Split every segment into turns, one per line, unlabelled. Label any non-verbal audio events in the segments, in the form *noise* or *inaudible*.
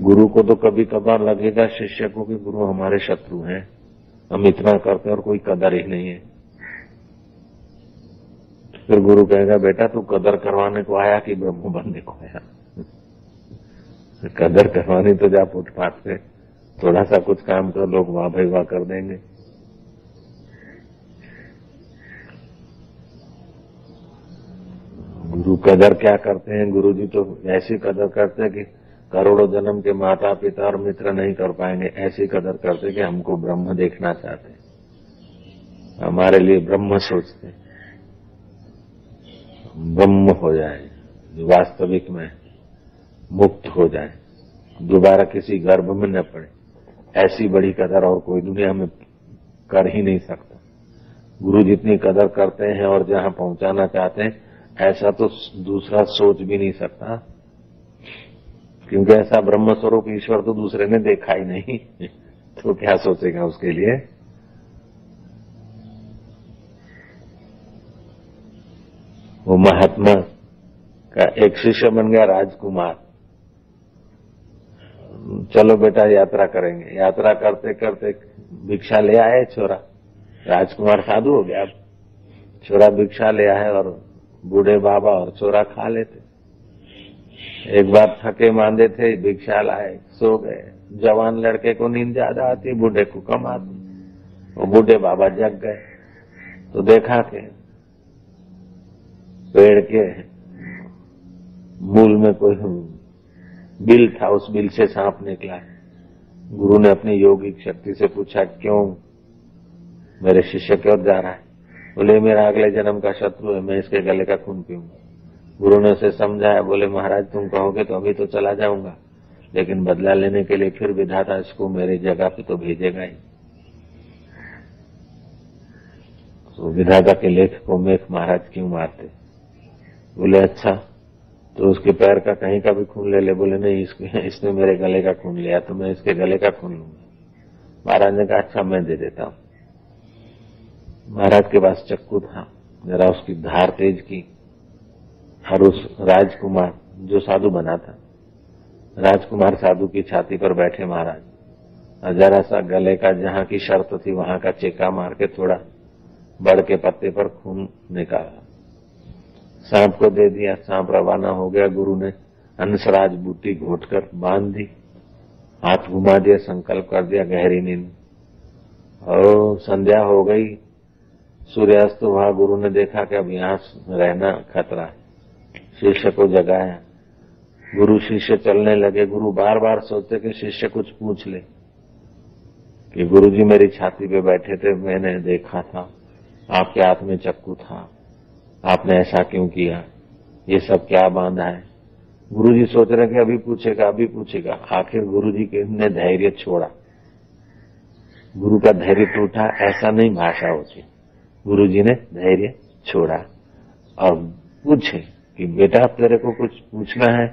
गुरु को तो कभी कभार लगेगा शिष्य को कि गुरु हमारे शत्रु हैं। हम इतना करते और कोई कदर ही नहीं है। फिर गुरु कहेगा, बेटा, तू कदर करवाने को आया कि ब्रह्म बनने को आया? *laughs* कदर करवानी तो जा फुटपाथ पे। थोड़ा सा कुछ काम कर, लोग वाह भाई वाह कर देंगे। गुरु कदर क्या करते हैं? गुरु जी तो ऐसी कदर करते हैं कि करोड़ों जन्म के माता पिता और मित्र नहीं कर पाएँगे ऐसी कदर करते कि हमको ब्रह्म देखना चाहते हमारे लिए ब्रह्म सोचते ब्रह्म हो जाए, जो वास्तविक में मुक्त हो जाए। दोबारा किसी गर्भ में न पड़े। ऐसी बड़ी कदर और कोई दुनिया में कर ही नहीं सकता। गुरु जितनी कदर करते हैं और जहाँ पहुंचाना चाहते हैं, ऐसा तो दूसरा सोच भी नहीं सकता। क्योंकि ऐसा ब्रह्म स्वरूप ईश्वर तो दूसरे ने देखा ही नहीं। *laughs* तो क्या सोचेगा उसके लिए? वो महात्मा का एक शिष्य बन गया, राजकुमार। चलो बेटा, यात्रा करेंगे। यात्रा करते करते भिक्षा ले आए छोरा। राजकुमार साधु हो गया। छोरा भिक्षा ले आए और बूढ़े बाबा और छोरा खा लेते। एक बार थके मांदे थे, भिक्षा लाए, सो गए। जवान लड़के को नींद ज़्यादा आती, बूढ़े को कम आती। वो बूढ़े बाबा जग गए। तो देखा के पेड़ के मूल में कोई बिल था, उस बिल से सांप निकला गुरु ने अपनी योगिक शक्ति से पूछा, क्यों मेरे शिष्य की ओर जा रहा है? बोले, मेरा अगले जन्म का शत्रु है, मैं इसके गले का खून पीऊँगा। गुरु ने उसे समझाया, बोले, महाराज, तुम कहोगे तो अभी तो चला जाऊँगा, लेकिन बदला लेने के लिए फिर विधाता इसको मेरे जगह पे तो भेजेगा ही। तो विधाता के लेख को मेख महाराज क्यों मारते? बोले अच्छा तो उसके पैर का कहीं का भी खून ले ले। बोले, नहीं, इसके, इसने मेरे गले का खून लिया तो मैं इसके गले का खून लूँगा। महाराज ने कहा अच्छा मैं दे देता हूँ। महाराज के पास चक्कू था, जरा उसकी धार तेज की और उस राजकुमार जो साधु बना था, राजकुमार साधु की छाती पर बैठे महाराज। जरा सा गले का जहाँ की शर्त थी, वहाँ का चेका मार के थोड़ा बड़ के पत्ते पर खून निकाला। सांप को दे दिया, सांप रवाना हो गया। गुरु ने हंसराज बूटी घोटकर बाँध दी, हाथ घुमा दिया, संकल्प कर दिया, गहरी नींद। और संध्या हो गई। सूर्यास्त हुआ, गुरु ने देखा कि अब यहाँ रहना खतरा है। शिष्य को जगाया गुरु शिष्य चलने लगे। गुरु बार बार सोचते कि शिष्य कुछ पूछ ले। कि गुरु जी मेरी छाती पे बैठे थे, मैंने देखा था। आपके हाथ में चक्कू था। आपने ऐसा क्यों किया? ये सब क्या बांधा है? गुरु जी सोच रहे कि अभी पूछेगा अभी पूछेगा। आखिर गुरु जी ने धैर्य छोड़ा। गुरु का धैर्य टूटा, ऐसा नहीं भाषा होती। गुरु जी ने धैर्य छोड़ा और पूछे। कि बेटा तेरे को कुछ पूछना है?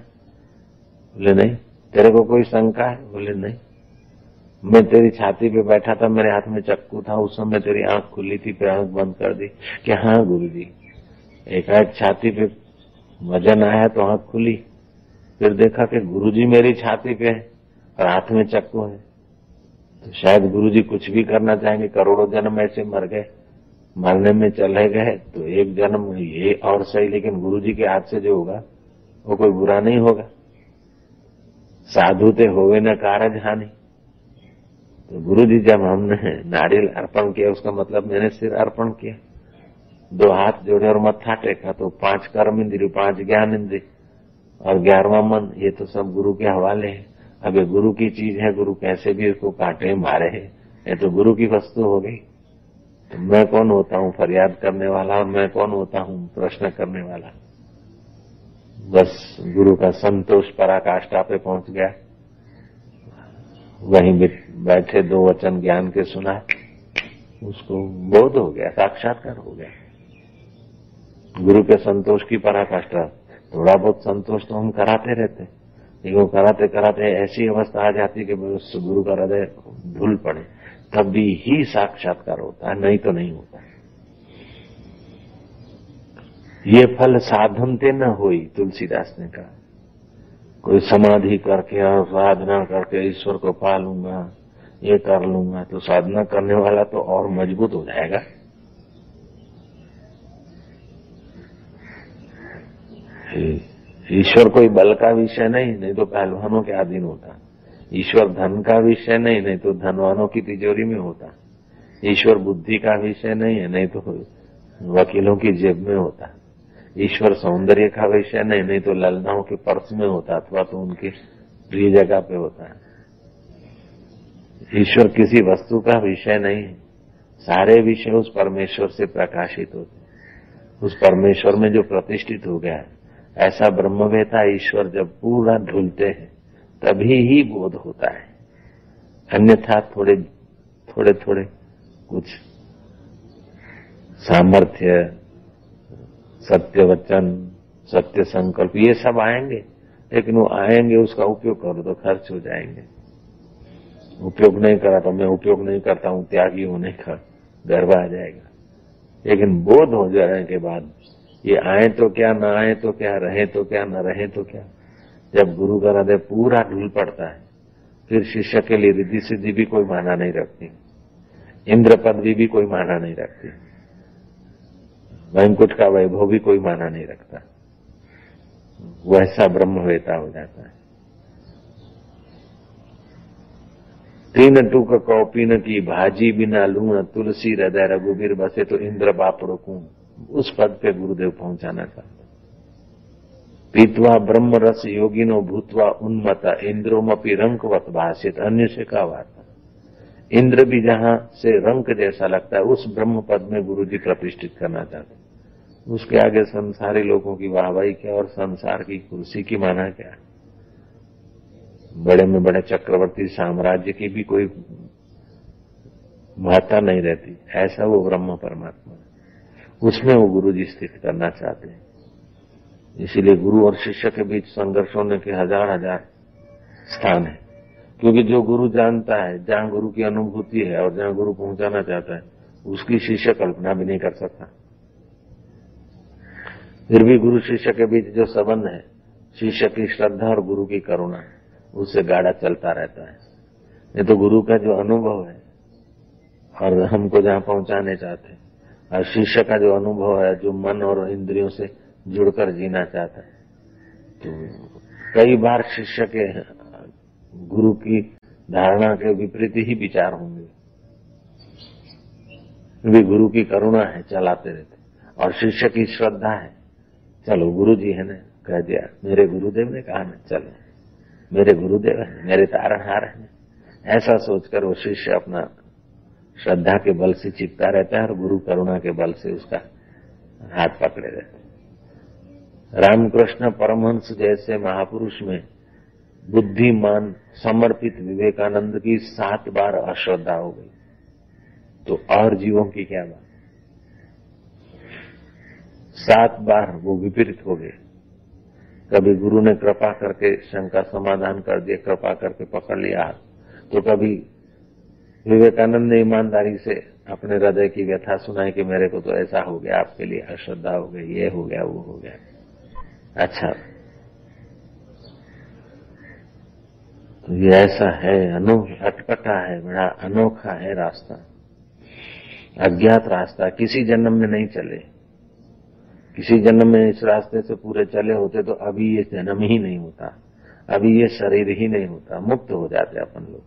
बोले, नहीं। तेरे को कोई शंका है? बोले, नहीं। मैं तेरी छाती पे बैठा था, मेरे हाथ में चक्कू था, उस समय तेरी आँख खुली थी, फिर आँख बंद कर दी। कि हाँ गुरु जी एकाएक छाती पे वज़न आया तो आँख खुली। फिर देखा कि गुरु जी मेरी छाती पे है और हाथ में चक्कू है। तो शायद गुरु जी कुछ भी करना चाहेंगे, करोड़ों जन्म ऐसे मर गए। मरने में चले गए तो एक जन्म ये और सही, लेकिन गुरु जी के हाथ से जो होगा, वो कोई बुरा नहीं होगा। साधु ते होवे न कारज हानि। तो गुरु जी जब हमने नारियल अर्पण किया, उसका मतलब मैंने सिर अर्पण किया। दो हाथ जोड़े और मत्था टेका तो पाँच कर्म इंद्रिय, पाँच ज्ञान इंद्रिय, और ग्यारहवा मन, ये तो सब गुरु के हवाले है। अब ये गुरु की चीज़ है, गुरु कैसे भी इसको काटे मारे है, ये तो गुरु की वस्तु हो गई। मैं कौन होता हूँ? फरियाद करने वाला और मैं कौन होता हूँ? प्रश्न करने वाला। बस गुरु का संतोष पराकाष्ठा पे पहुँच गया। वहीं बैठे दो वचन ज्ञान के सुना। उसको बोध हो गया, साक्षात्कार हो गया। गुरु के संतोष की पराकाष्ठा। थोड़ा बहुत संतोष तो हम कराते रहते लेकिन कराते कराते ऐसी अवस्था आ जाती कि गुरु का हृदय भूल पड़े। तभी ही साक्षात्कार होता है, नहीं तो नहीं होता ये फल साधनते न हुई, तुलसीदास ने कहा। कोई समाधि करके और साधना करके ईश्वर को पा लूँगा, ये कर लूँगा तो साधना करने वाला तो और मज़बूत हो जाएगा। ईश्वर कोई बल का विषय नहीं नहीं तो पहलवानों के अधीन होता। ईश्वर धन का विषय नहीं नहीं तो धनवानों की तिजोरी में होता। ईश्वर बुद्धि का विषय नहीं है, नहीं तो वकीलों की जेब में होता। ईश्वर सौंदर्य का विषय नहीं नहीं तो ललनाओं के पर्स में होता, अथवा तो उनकी प्रिय जगह पे होता। है ईश्वर किसी वस्तु का विषय नहीं है। सारे विषय उस परमेश्वर से प्रकाशित होते। उस परमेश्वर में जो प्रतिष्ठित हो गया है, ऐसा ब्रह्मवेता ईश्वर जब पूरा ढूलते हैं तभी ही बोध होता है। अन्यथा थोड़े थोड़े थोड़े कुछ सामर्थ्य, सत्य वचन, सत्य संकल्प, ये सब आएँगे, लेकिन वो आएँगे, उसका उपयोग करो तो खर्च हो जाएँगे। उपयोग नहीं करा तो मैं उपयोग नहीं करता हूँ, त्यागी होने का गर्व आ जाएगा। लेकिन बोध हो जाने के बाद, ये आए तो क्या, ना आए तो क्या, रहे तो क्या, न रहे तो क्या? जब गुरु का हृदय पूरा ढूल पड़ता है, फिर शिष्य के लिए रिद्धि सिद्धि भी कोई माना नहीं रखती इंद्र पदवी भी कोई माना नहीं रखती, वैंकुट का वैभव भी कोई माना नहीं रखता। वैसा ब्रह्मवेता हो जाता है। तीन टूक कौपीन की, भाजी बिना लूण, तुलसी, हृदय रघुबीर बसे तो इंद्र बाप रोकू। उस पद पे गुरुदेव पहुंचाना चाहते पीतवा ब्रह्म रस योगिनो भूतवा उन्मता इंद्रोमपी रंकवत भाषित अन्य से का वार्ता। इंद्र भी जहाँ से रंक जैसा लगता है, उस ब्रह्म पद में गुरु जी प्रतिष्ठित करना चाहते उसके आगे संसारी लोगों की वाहवाही क्या और संसार की कुर्सी की माना क्या? बड़े में बड़े चक्रवर्ती साम्राज्य की भी कोई महत्ता नहीं रहती। ऐसा वो ब्रह्म परमात्मा उसमें वो गुरु जी स्थित करना चाहते हैं। इसीलिए गुरु और शिष्य के बीच संघर्ष होने के हज़ार हज़ार स्थान है। क्योंकि जो गुरु जानता है, जहाँ गुरु की अनुभूति है और जहाँ गुरु पहुंचाना चाहता है, उसकी शिष्य कल्पना भी नहीं कर सकता। फिर भी गुरु शिष्य के बीच जो संबंध है, शिष्य की श्रद्धा और गुरु की करुणा, उससे गाढ़ा चलता रहता है। ये तो गुरु का जो अनुभव है, और हमको जहाँ पहुँचाने चाहते हैं, और शिष्य का जो अनुभव है, जो मन और इंद्रियों से जुड़कर जीना चाहता है। तो कई बार शिष्य के गुरु की धारणा के विपरीत ही विचार होंगे। भी गुरु की करुणा है, चलाते रहते और शिष्य की श्रद्धा है। चलो गुरु जी है ना, कह दिया, मेरे गुरुदेव ने कहा ना, चलो। मेरे गुरुदेव है, मेरे तारणहार है। ऐसा सोचकर वो शिष्य अपना श्रद्धा के बल से चिपका रहता है और गुरु करुणा के बल से उसका हाथ पकड़े रहते रामकृष्ण परमहंस जैसे महापुरुष में बुद्धिमान, समर्पित विवेकानंद की सात बार अश्रद्धा हो गई। तो और जीवों की क्या बात? सात बार वो विपरीत हो गए। कभी गुरु ने कृपा करके शंका समाधान कर दिया, कृपा करके पकड़ लिया। तो कभी विवेकानंद ने ईमानदारी से अपने हृदय की व्यथा सुनाई कि मेरे को तो ऐसा हो गया, आपके लिए अश्रद्धा हो गई, ये हो गया, वो हो गया। अच्छा। ये ऐसा है अनो अटपटा है, बड़ा अनोखा है रास्ता। अज्ञात रास्ता, किसी जन्म में नहीं चले। किसी जन्म में इस रास्ते से पूरे चले होते तो अभी ये जन्म ही नहीं होता। अभी ये शरीर ही नहीं होता, मुक्त हो जाते अपन लोग।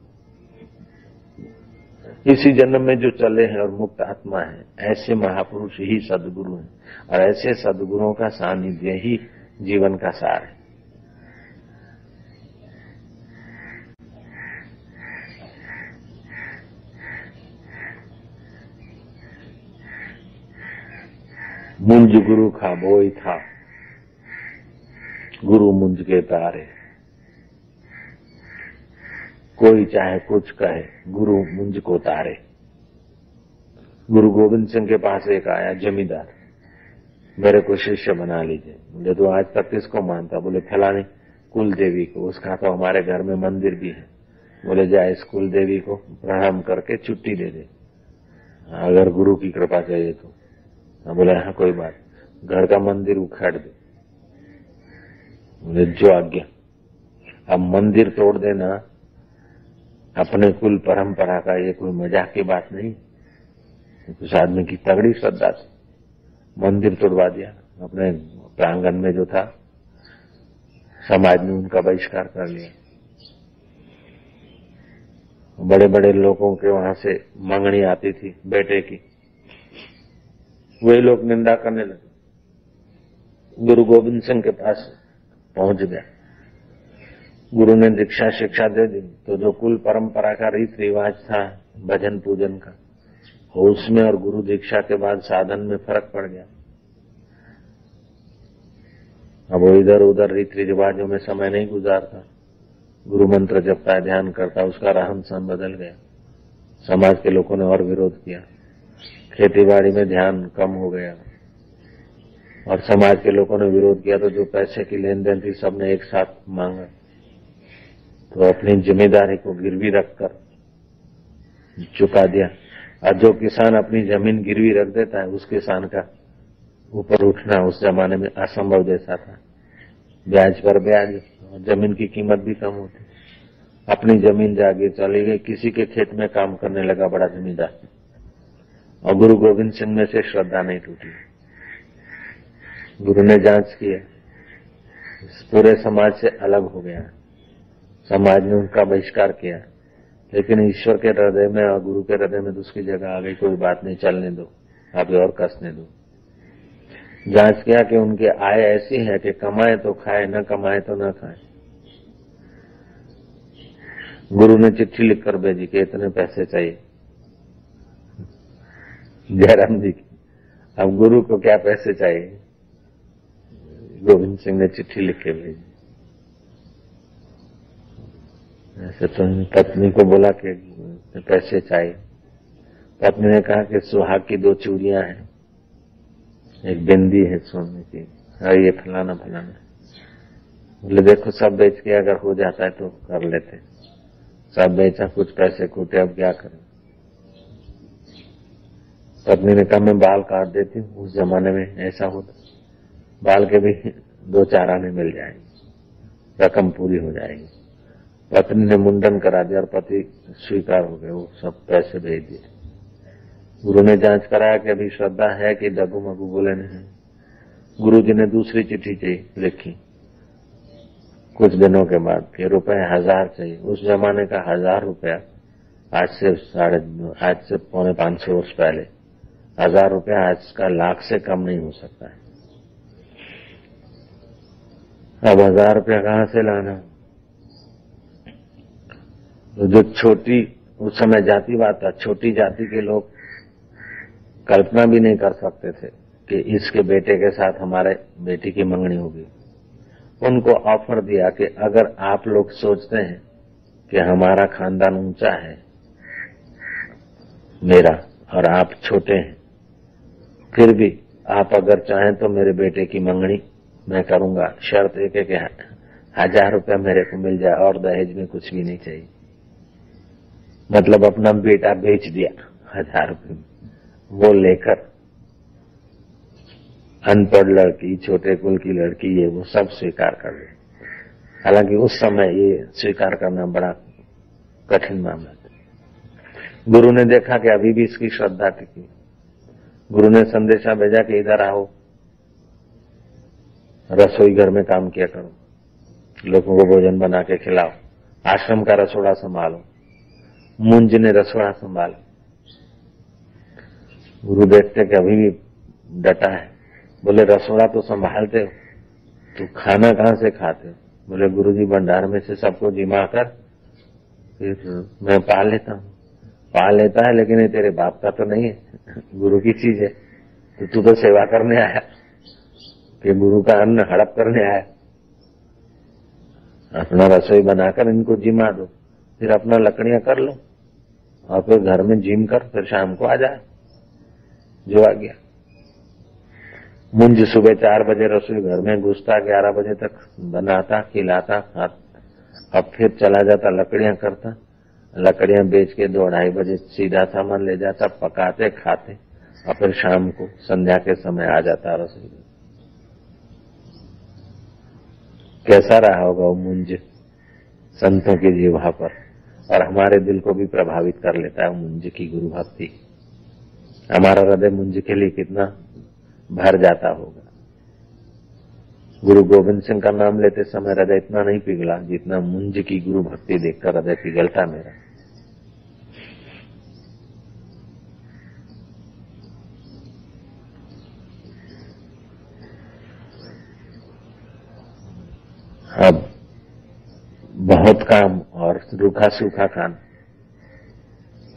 इसी जन्म में जो चले हैं और मुक्त आत्मा है, ऐसे महापुरुष ही सदगुरु हैं। और ऐसे सदगुरुओं का सानिध्य ही जीवन का सार है। मुंज गुरु खा बोई था। गुरु मुंज के तारे। कोई चाहे कुछ कहे, गुरु मुंज को तारे। गुरु गोविंद सिंह के पास एक आया जमींदार। मेरे को शिष्य बना लीजिए। बोले तो आज तक किसको मानता? बोले, फलानी कुल देवी को। उसका तो हमारे घर में मंदिर भी है। बोले जाए इस कुल देवी को प्रणाम करके छुट्टी दे दे। अगर गुरु की कृपा चाहिए तो। हाँ बोले हाँ कोई बात घर का मंदिर उखाड़ दे। बोले, जो आज्ञा। अब मंदिर तोड़ देना अपने कुल परंपरा का ये कोई मज़ाक की बात नहीं। उस आदमी की तगड़ी श्रद्धा थी। मंदिर तोड़वा दिया। अपने प्रांगण में जो था, समाज ने उनका बहिष्कार कर लिया। बड़े बड़े लोगों के वहाँ से मंगनी आती थी बेटे की। वे लोग निंदा करने लगे। गुरु गोविंद सिंह के पास पहुँच गया गुरु ने दीक्षा शिक्षा दे दी। तो जो कुल परंपरा का रीत रिवाज था भजन पूजन का उसमें और गुरु दीक्षा के बाद साधन में फ़र्क पड़ गया। अब वो इधर उधर रीति रिवाजों में समय नहीं गुजारता। गुरु मंत्र जपता है ध्यान करता, उसका रहन सहन बदल गया। समाज के लोगों ने और विरोध किया। खेती बाड़ी में ध्यान कम हो गया। और समाज के लोगों ने विरोध किया तो जो पैसे की लेन देन थी, सबने एक साथ मांगा। तो अपनी ज़िम्मेदारी को गिरवी रखकर चुका दिया। और जो किसान अपनी ज़मीन गिरवी रख देता है, उस किसान का ऊपर उठना उस जमाने में असंभव जैसा था। ब्याज पर ब्याज ज़मीन की कीमत भी कम होती। अपनी ज़मीन जागे चली गई, किसी के खेत में काम करने लगा बड़ा जमींदार। और गुरु गोविंद सिंह में से श्रद्धा नहीं टूटी। गुरु ने जाँच की है पूरे समाज से अलग हो गया। समाज ने उनका बहिष्कार किया। लेकिन ईश्वर के हृदय में और गुरु के हृदय में तो उसकी जगह आ गई, कोई बात नहीं, चलने दो अभी और कसने दो। जाँच किया कि उनकी आय ऐसी है कि कमाए तो खाए, न कमाए तो न खाए। गुरु ने चिट्ठी लिखकर भेजी कि इतने पैसे चाहिए। जयराम जी की, अब गुरु को क्या पैसे चाहिए? गोविंद सिंह ने चिट्ठी लिख के भेजी। ऐसे तो पत्नी को बोला कि पैसे चाहिए। पत्नी ने कहा कि सुहाग की दो चूड़ियाँ हैं। एक बिंदी है सोने की। और ये फलाना फलाना बोले, देखो, सब बेच के अगर हो जाता है तो कर लेते। सब बेचा, कुछ पैसे कूटे, अब क्या करें? पत्नी ने कहा, मैं बाल काट देती हूँ। उस जमाने में ऐसा होता। बाल के भी दो चार आने मिल जाएँगे। रकम पूरी हो जाएगी। पत्नी ने मुंडन करा दिया और पति स्वीकार हो गए, वो सब पैसे भेज दिए। गुरु ने जाँच कराया कि अभी श्रद्धा है कि डगू मगू बोले नहीं। गुरु जी ने दूसरी चिट्ठी चाहिए लिखी। कुछ दिनों के बाद फिर रुपए हज़ार चाहिए। उस जमाने का हज़ार रुपया आज से साढ़े, आज से पौने पाँच सौ वर्ष पहले। हज़ार रुपया आज का लाख से कम नहीं हो सकता है। अब हज़ार रुपया कहाँ से लाना? तो जो छोटी, उस समय जातिवाद था, छोटी जाति के लोग कल्पना भी नहीं कर सकते थे कि इसके बेटे के साथ हमारे बेटी की मंगनी होगी। उनको ऑफ़र दिया कि अगर आप लोग सोचते हैं कि हमारा खानदान ऊँचा है, मेरा और आप छोटे हैं, फिर भी आप अगर चाहें तो मेरे बेटे की मंगनी मैं करूँगा। शर्त एक है कि हज़ार रुपया मेरे को मिल जाए और दहेज में कुछ भी नहीं चाहिए। मतलब अपना बेटा बेच दिया हज़ार रुपये वो लेकर अनपढ़ लड़की, छोटे कुल की लड़की, ये वो सब स्वीकार कर रहे हालाँकि उस समय ये स्वीकार करना बड़ा कठिन मामला था। गुरु ने देखा कि अभी भी इसकी श्रद्धा टिकी। गुरु ने संदेशा भेजा कि इधर आओ, रसोई घर में काम किया करो, लोगों को भोजन बना के खिलाओ, आश्रम का रसोड़ा संभालो। मुंज ने रसोड़ा संभाल। गुरु देखते कि अभी भी डटा है। बोले, रसोड़ा तो संभालते हो। तो खाना कहाँ से खाते हो? बोले गुरु जी भंडार में से सबको जिमा कर, फिर मैं पा लेता हूँ। पा लेता है, लेकिन ये तेरे बाप का तो नहीं है। गुरु की चीज़ है। तो तू तो सेवा करने आया। कि गुरु का अन्न हड़प करने आया। अपना रसोई बनाकर इनको जिमा दो। फिर अपना लकड़ियाँ कर लो। और फिर घर में जिम कर, फिर शाम को आ जाए जो आ गया। मुंज सुबह चार बजे रसोई घर में घुसता, ग्यारह बजे तक बनाता, खिलाता, खाता। अब फिर चला जाता, लकड़ियाँ करता। लकड़ियाँ बेच के दो ढाई बजे सीधा सामान ले जाता, पकाते, खाते। और फिर शाम को संध्या के समय आ जाता रसोई कैसा रहा होगा वो मुंज संतों की जीवा पर? और हमारे दिल को भी प्रभावित कर लेता है मुंज की गुरु भक्ति हमारा हृदय मुंज के लिए कितना भर जाता होगा। गुरु गोविंद सिंह का नाम लेते समय हृदय इतना नहीं पिघला जितना मुंज की गुरु भक्ति देखकर हृदय पिघलता मेरा। अब बहुत काम और रूखा सूखा काम।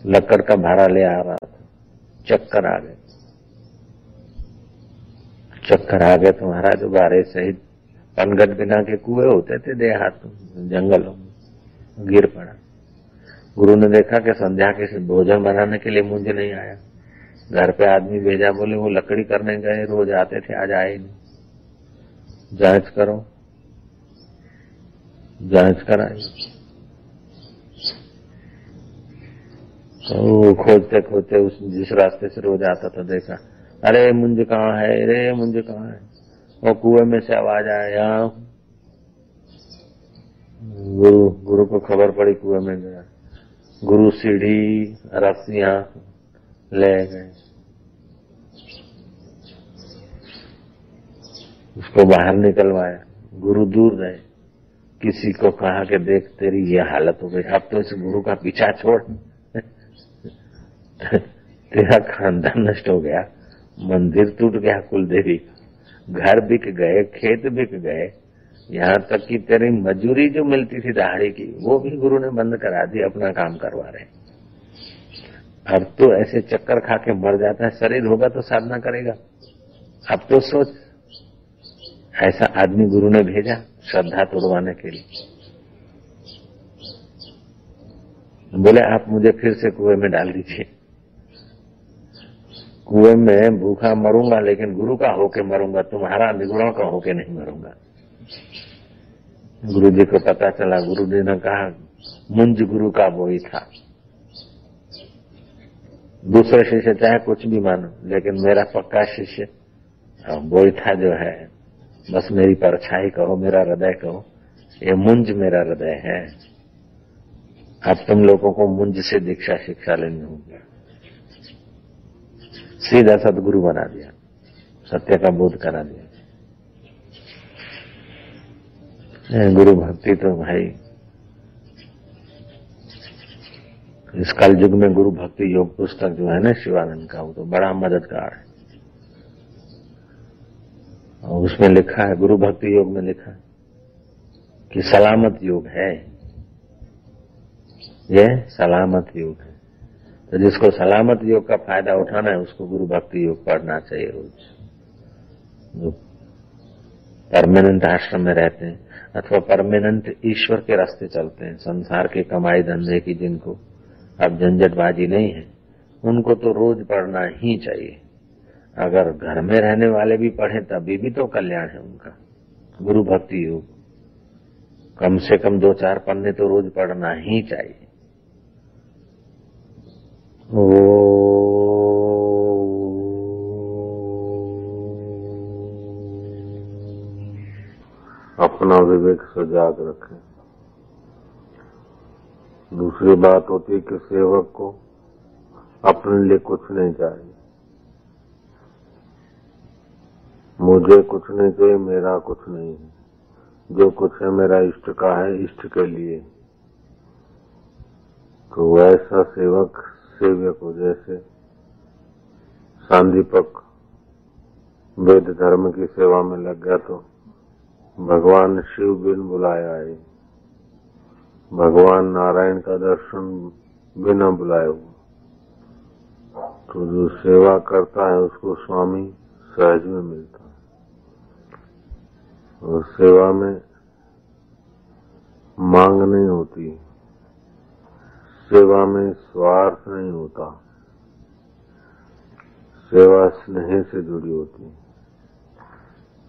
लकड़ का भाड़ा ले आ रहा था। चक्कर आ गए। चक्कर आ गए तो महाराज बारे सहित पनगट बिना के कुएँ होते थे देहात जंगलों में। गिर पड़ा। गुरु ने देखा कि संध्या के भोजन बनाने के लिए मुझे नहीं आया। घर पे आदमी भेजा, बोले, वो लकड़ी करने गए, रोज आते थे, आज आए नहीं। जाँच करो जाँच कराई। तो खोजते खोजते उस जिस रास्ते से रोज आता था देखा, अरे, मुंज कहाँ है? अरे, मुंज कहाँ है? वो कुएँ में से आवाज़ आया, यहाँ गुरु गुरु को खबर पड़ी कुएँ में गया। गुरु सीढ़ी, रस्सियाँ ले गए। उसको बाहर निकलवाया। गुरु दूर रहे। किसी को कहा कि देख, तेरी ये हालत हो गई, अब तो इस गुरु का पीछा छोड़। तेरा खानदान नष्ट हो गया, मंदिर टूट गया कुल देवी घर बिक गए, खेत बिक गए, यहाँ तक कि तेरी मजूरी जो मिलती थी दहाड़ी की, वो भी गुरु ने बंद करा दी, अपना काम करवा रहे अब तो ऐसे चक्कर खा के मर जाता है, शरीर होगा तो साधना करेगा। अब तो सोच, ऐसा आदमी गुरु ने भेजा। श्रद्धा तोड़वाने के लिए। बोले, आप मुझे फिर से कुएँ में डाल दीजिए। कुएँ में भूखा मरूँगा, लेकिन गुरु का होके मरूँगा, तुम्हारा निगुणों का होके नहीं मरूँगा। गुरु जी को पता चला गुरु जी ने कहा, मुंज गुरु का वो ही था। दूसरे शिष्य, चाहे कुछ भी मानो, लेकिन मेरा पक्का शिष्य, ही था जो है। बस मेरी परछाई कहो, मेरा हृदय कहो। ये मुंज मेरा हृदय है। अब तुम लोगों को मुंज से दीक्षा शिक्षा लेनी होगी। सीधा सदगुरु बना दिया। सत्य का बोध करा दिया। गुरु भक्ति तो भाई। इस कल युग में गुरु भक्ति योग पुस्तक जो है ना शिवानंद का, वो तो बड़ा मददगार है। और उसमें लिखा है, गुरु भक्ति योग में लिखा है कि सलामत योग है। यह सलामत योग है। तो जिसको सलामत योग का फ़ायदा उठाना है, उसको गुरु भक्ति योग पढ़ना चाहिए रोज। जो परमानेंट आश्रम में रहते हैं, अथवा परमानेंट ईश्वर के रास्ते चलते हैं, संसार के कमाई धंधे की जिनको अब झंझटबाजी नहीं है, उनको तो रोज पढ़ना ही चाहिए। अगर घर में रहने वाले भी पढ़े, तभी भी तो कल्याण है उनका। गुरु भक्ति योग। कम से कम दो चार पन्ने तो रोज पढ़ना ही चाहिए। ओ। अपना विवेक सजाग रखें। दूसरी बात होती है कि सेवक को अपने लिए कुछ नहीं चाहिए। मुझे कुछ नहीं चाहिए मेरा कुछ नहीं है। जो कुछ है मेरा इष्ट का है, इष्ट के लिए। तो वैसा सेवक सेवक हो जैसे सांदीपक वेद धर्म की सेवा में लग गया तो भगवान शिव बिन बुलाया है भगवान नारायण का दर्शन बिना बुलाए हुआ तो जो सेवा करता है, उसको स्वामी सहज में मिलता। और सेवा में मांग नहीं होती। सेवा में स्वार्थ नहीं होता। सेवा स्नेह से जुड़ी होती।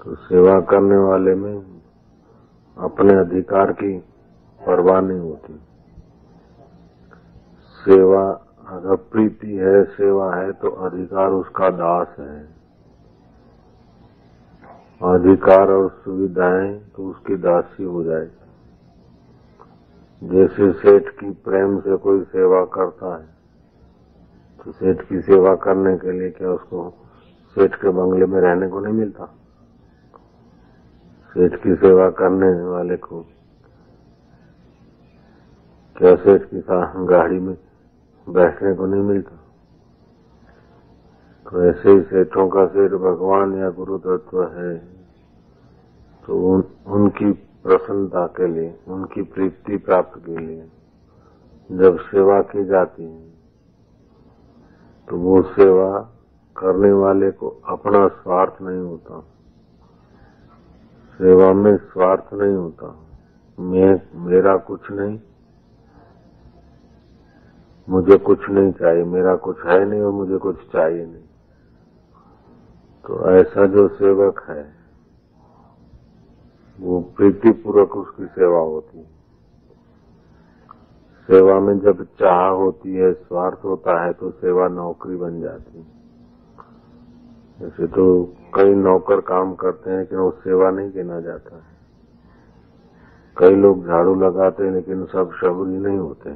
तो सेवा करने वाले में अपने अधिकार की परवाह नहीं होती। सेवा, अगर प्रीति है, सेवा है तो अधिकार उसका दास है। अधिकार और सुविधाएँ तो उसकी दासी हो जाए जैसे सेठ की प्रेम से कोई सेवा करता है तो सेठ की सेवा करने के लिए क्या उसको सेठ के बंगले में रहने को नहीं मिलता? सेठ की सेवा करने वाले को क्या सेठ की गाड़ी में बैठने को नहीं मिलता? तो ऐसे ही सेठों का सेठ भगवान या गुरु तत्व है तो उन, उनकी प्रसन्नता के लिए उनकी प्रीति प्राप्त के लिए जब सेवा की जाती है तो वो सेवा करने वाले को अपना स्वार्थ नहीं होता। सेवा में स्वार्थ नहीं होता। मैं मेरा कुछ नहीं। मुझे कुछ नहीं चाहिए। मेरा कुछ है नहीं और मुझे कुछ चाहिए नहीं। तो ऐसा जो सेवक है, वो प्रीतिपूर्वक उसकी सेवा होती है। सेवा में जब चाह होती है, स्वार्थ होता है तो सेवा नौकरी बन जाती है। जैसे तो कई नौकर काम करते हैं, लेकिन वो सेवा नहीं गिना जाता है। कई लोग झाड़ू लगाते हैं, लेकिन सब शबरी नहीं होते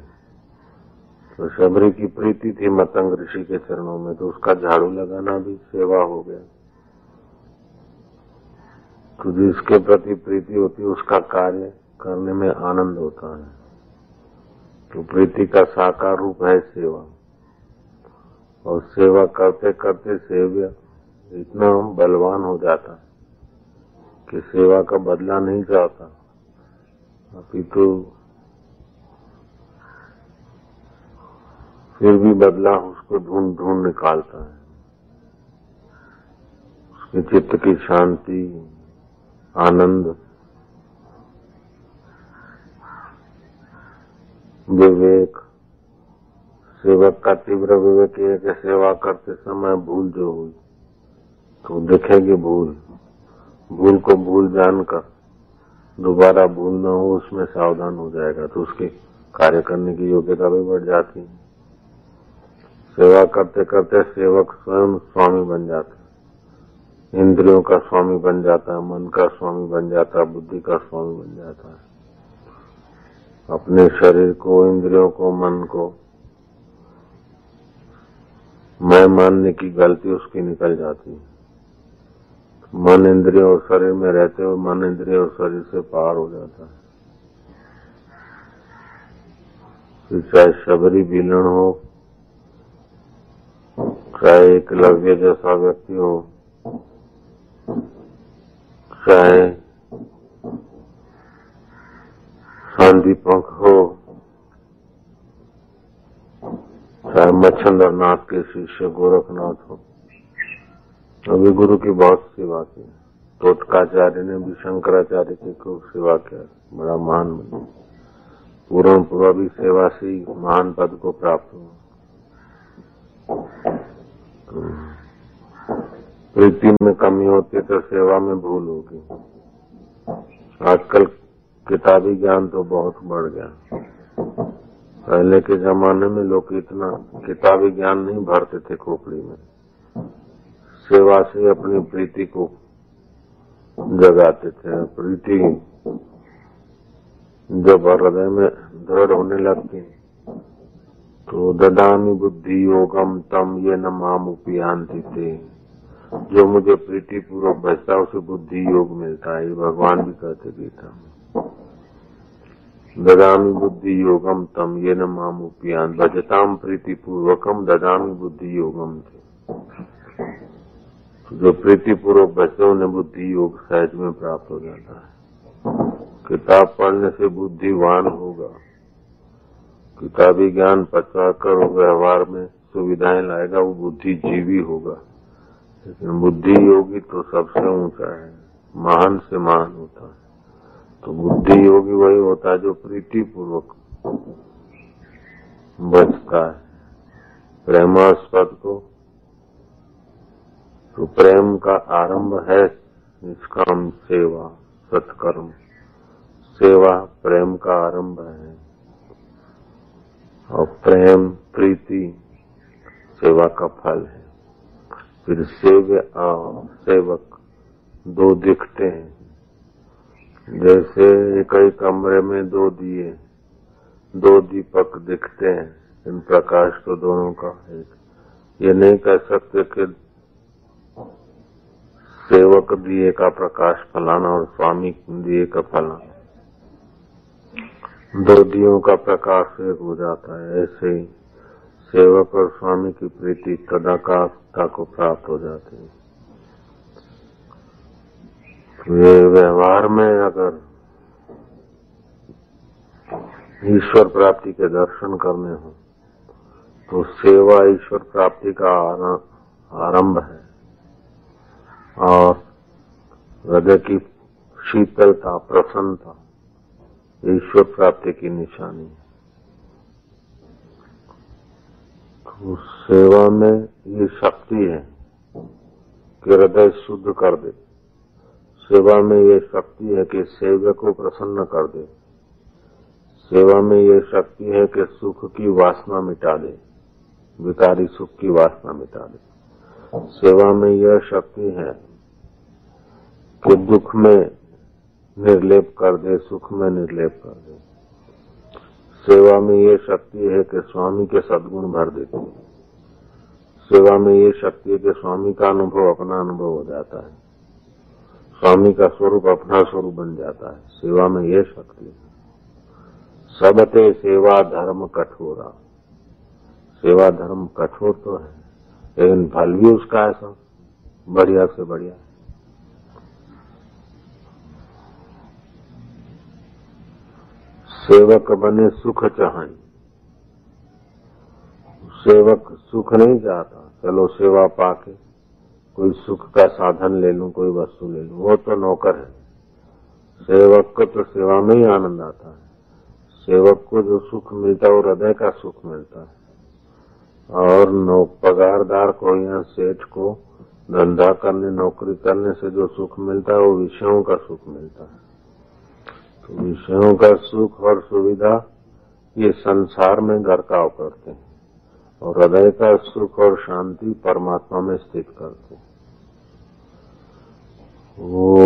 तो शबरी की प्रीति थी मतंग ऋषि के चरणों में तो उसका झाड़ू लगाना भी सेवा हो गया। तो जिसके प्रति प्रीति होती है, उसका कार्य करने में आनंद होता है। तो प्रीति का साकार रूप है सेवा। और सेवा करते करते सेव्य इतना बलवान हो जाता कि सेवा का बदला नहीं चाहता। अभी तो फिर भी बदला उसको ढूंढ ढूंढ निकालता है। उसके चित्त की शांति आनंद। विवेक, सेवक का तीव्र विवेक है कि सेवा करते समय भूल जो हुई तो दिखेगी भूल। भूल को भूल जानकर दोबारा भूल न हो, उसमें सावधान हो जाएगा तो उसके कार्य करने की योग्यता भी बढ़ जाती है। सेवा करते करते सेवक स्वयं स्वामी बन जाते इंद्रियों का स्वामी बन जाता है, मन का स्वामी बन जाता है, बुद्धि का स्वामी बन जाता है। अपने शरीर को, इंद्रियों को, मन को मैं मानने की गलती उसकी निकल जाती है। मन इंद्रिय और शरीर में रहते हुए मन इंद्रिय और शरीर से पार हो जाता है। चाहे शबरी भीलन हो, चाहे एकलव्य जैसा व्यक्ति हो चाहे दीपक हो चाहे मच्छंद्र नाथ के शिष्य गोरखनाथ हो। अभी गुरु की बहुत सेवा की। टोटकाचार्य ने भी शंकराचार्य की खूब सेवा किया बड़ा महान बने। पूर्ण भी सेवा से महान पद को प्राप्त हुआ। प्रीति में कमी होती तो सेवा में भूल होगी। आजकल किताबी ज्ञान तो बहुत बढ़ गया। पहले के जमाने में लोग इतना किताबी ज्ञान नहीं भरते थे खोपड़ी में। सेवा से अपनी प्रीति को जगाते थे। प्रीति जब हृदय में दृढ़ होने लगती तो ददामी बुद्धि योगम तम ये न माम उपयांति थे जो मुझे प्रीति पूर्वक बचता उसे बुद्धि योग मिलता है भगवान भी कहते गीता में ददामी बुद्धि योगम तम, ये न माम उपियान, भजताम प्रीति पूर्वकम ददामी बुद्धि योगम थे। जो प्रीति पूर्वक बचते उन्हें बुद्धि योग सहज में प्राप्त हो जाता है। किताब पढ़ने से बुद्धिवान होगा। किताबी ज्ञान पचा कर व्यवहार में सुविधाएँ लाएगा, वो बुद्धिजीवी होगा। लेकिन बुद्धि योगी तो सबसे ऊँचा है, महान से महान होता है। तो बुद्धि योगी वही होता है जो प्रीति पूर्वक बचता है। प्रेमास्पद को तो प्रेम का आरंभ है निष्काम सेवा, सत्कर्म। सेवा प्रेम का आरंभ है। और प्रेम, प्रीति सेवा का फल है। फिर सेव्य सेवक दो दिखते हैं। जैसे कई कमरे में दो दिए, दो दीपक दिखते हैं। इन प्रकाश तो दोनों का एक ये नहीं कह सकते कि सेवक दिए का प्रकाश फलाना और स्वामी दिए का फलाना। दो दियों का प्रकाश एक हो जाता है, ऐसे ही। सेवक और स्वामी की प्रीति तदाकाशता को प्राप्त हो जाती है। ये व्यवहार में अगर ईश्वर प्राप्ति के दर्शन करने हो तो सेवा ईश्वर प्राप्ति का आरंभ है। और हृदय की शीतलता, प्रसन्नता ईश्वर प्राप्ति की निशानी है। तो सेवा में ये शक्ति है कि हृदय शुद्ध कर दे। सेवा में ये शक्ति है कि सेवक को प्रसन्न कर दे। सेवा में ये शक्ति है कि सुख की वासना मिटा दे, विकारी सुख की वासना मिटा दे। सेवा में यह शक्ति है कि दुख में निर्लेप कर दे, सुख में निर्लेप कर दे। सेवा में ये शक्ति है कि स्वामी के सदगुण भर देती है। सेवा में ये शक्ति है कि स्वामी का अनुभव अपना अनुभव हो जाता है। स्वामी का स्वरूप अपना स्वरूप बन जाता है। सेवा में यह शक्ति है। सबते सेवा धर्म कठोरा। सेवा धर्म कठोर तो है, लेकिन फल भी उसका है सब। बढ़िया से बढ़िया। सेवक बने सुख चाहें। सेवक सुख नहीं चाहता, चलो सेवा पाके, कोई सुख का साधन ले लूँ, कोई वस्तु ले लूँ, वो तो नौकर है। सेवक को तो सेवा में ही आनंद आता है। सेवक को जो सुख मिलता है, वो हृदय का सुख मिलता है। और नौ, पगारदार को या सेठ को धंधा करने, नौकरी करने से जो सुख मिलता है, वो विषयों का सुख मिलता है। तो विषयों का सुख और सुविधा ये संसार में गरकाव करते हैं और हृदय का सुख और शांति परमात्मा में स्थित करते हैं। वो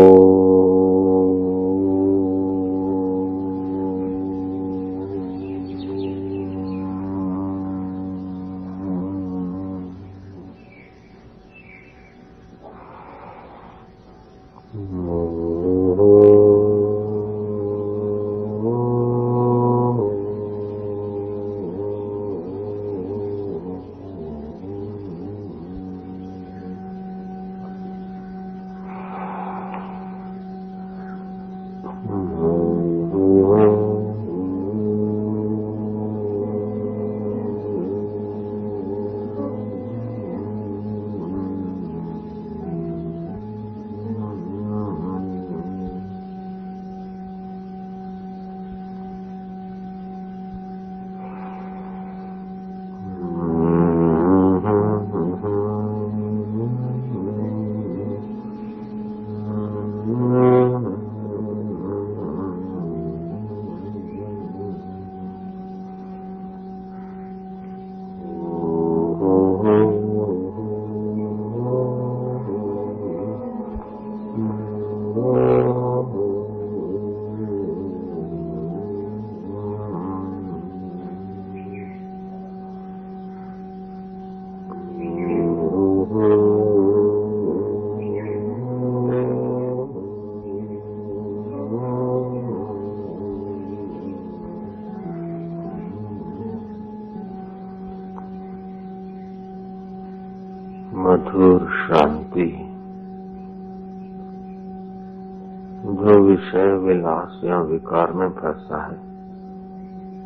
विलास या विकार में फंसा है।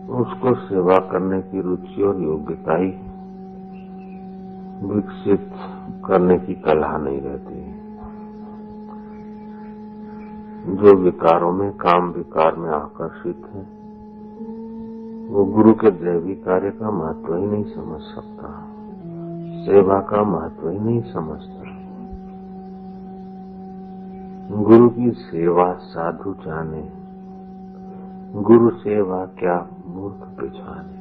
उसको सेवा करने की रुचि और योग्यता ही विकसित करने की कला नहीं रहती है। जो विकारों में, काम विकार में आकर्षित है, वो गुरु के दैवी कार्य का महत्व ही नहीं समझ सकता। सेवा का महत्व ही नहीं समझता। गुरु की सेवा साधु जाने, गुरु सेवा क्या मूर्ख पिछाने।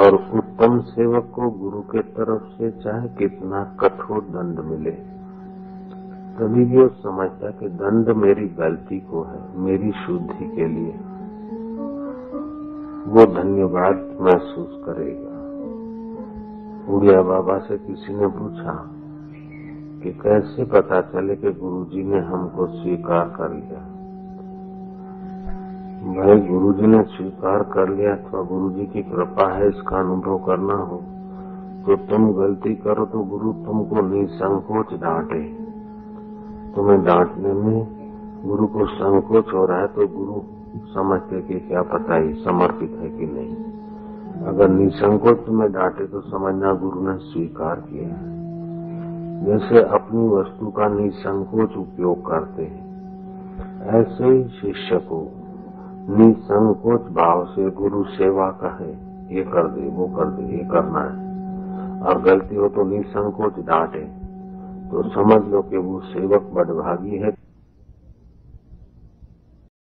और उत्तम सेवक को गुरु के तरफ़ से चाहे कितना कठोर दंड मिले। तभी भी वो समझता कि दंड मेरी गलती को है, मेरी शुद्धि के लिए। वो धन्यवाद महसूस करेगा। उड़िया बाबा से किसी ने पूछा कि कैसे पता चले कि गुरुजी ने हमको स्वीकार कर लिया? भाई, गुरुजी ने स्वीकार कर लिया, अथवा गुरुजी की कृपा है इसका अनुभव करना हो। तो तुम गलती करो तो गुरु तुमको निसंकोच डांटे। तुम्हें डांटने में गुरु को संकोच हो रहा है तो गुरु समझते कि क्या पता ही समर्पित है कि नहीं। अगर निसंकोच तुम्हें डांटे तो समझना गुरु ने स्वीकार किया है। जैसे अपनी वस्तु का निसंकोच उपयोग करते हैं। ऐसे ही शिष्य को निसंकोच भाव से गुरु सेवा कहे, ये कर दे, वो कर दे, ये करना है। और गलती हो तो निसंकोच डांटे। तो समझ लो कि वो सेवक बड़भागी है।